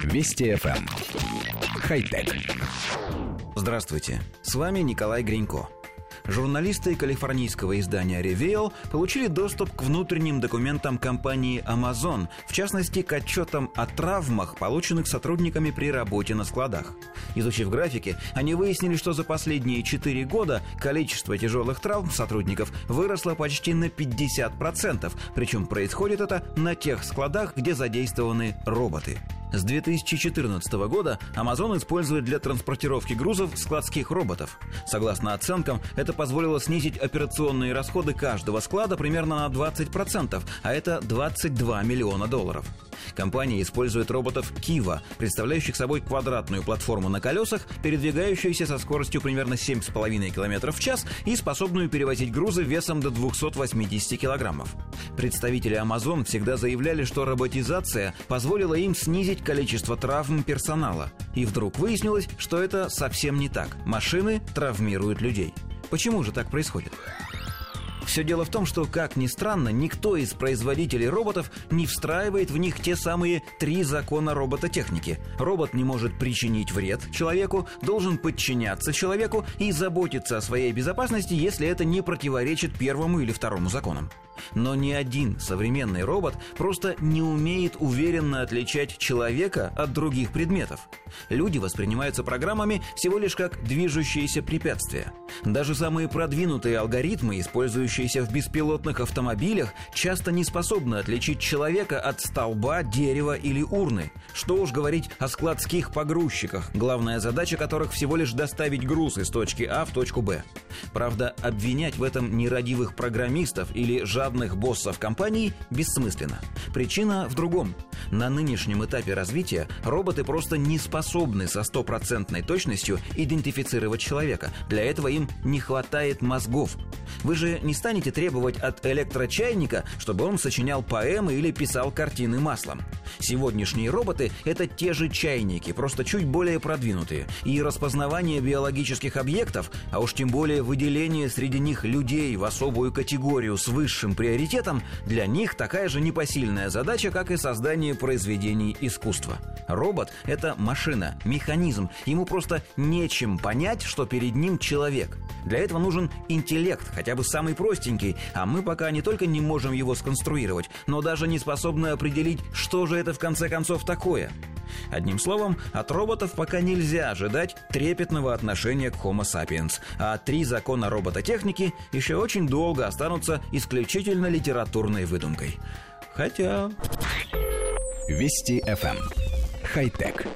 Вести FM. Эм. Хай-тек. Здравствуйте, с вами Николай Гринько. Журналисты калифорнийского издания Reveal получили доступ к внутренним документам компании Amazon, в частности, к отчетам о травмах, полученных сотрудниками при работе на складах. Изучив графики, они выяснили, что за последние 4 года количество тяжелых травм сотрудников выросло почти на 50%, причем происходит это на тех складах, где задействованы роботы. С 2014 года Amazon использует для транспортировки грузов складских роботов. Согласно оценкам, это позволило снизить операционные расходы каждого склада примерно на 20%, а это 22 миллиона долларов. Компания использует роботов Kiva, представляющих собой квадратную платформу на колесах, передвигающуюся со скоростью примерно 7,5 км в час и способную перевозить грузы весом до 280 килограммов. Представители Amazon всегда заявляли, что роботизация позволила им снизить количество травм персонала. И вдруг выяснилось, что это совсем не так. Машины травмируют людей. Почему же так происходит? Все дело в том, что, как ни странно, никто из производителей роботов не встраивает в них те самые три закона робототехники. Робот не может причинить вред человеку, должен подчиняться человеку и заботиться о своей безопасности, если это не противоречит первому или второму законам. Но ни один современный робот просто не умеет уверенно отличать человека от других предметов. Люди воспринимаются программами всего лишь как движущиеся препятствия. Даже самые продвинутые алгоритмы, использующиеся в беспилотных автомобилях, часто не способны отличить человека от столба, дерева или урны. Что уж говорить о складских погрузчиках, главная задача которых всего лишь доставить груз из точки А в точку Б. Правда, обвинять в этом нерадивых программистов или жадных боссов компаний бессмысленно. Причина в другом. На нынешнем этапе развития роботы просто не способны со стопроцентной точностью идентифицировать человека. Для этого им не хватает мозгов. Вы же не станете требовать от электрочайника, чтобы он сочинял поэмы или писал картины маслом. Сегодняшние роботы — это те же чайники, просто чуть более продвинутые. И распознавание биологических объектов, а уж тем более выделение среди них людей в особую категорию с высшим приоритетом, для них такая же непосильная задача, как и создание произведений искусства. Робот — это машина, механизм. Ему просто нечем понять, что перед ним человек. Для этого нужен интеллект, хотя бы самый простенький, а мы пока не только не можем его сконструировать, но даже не способны определить, что же это в конце концов такое. Одним словом, от роботов пока нельзя ожидать трепетного отношения к Homo sapiens, а три закона робототехники еще очень долго останутся исключительно литературной выдумкой. Хотя... Вести FM. Эм. Хай-тек.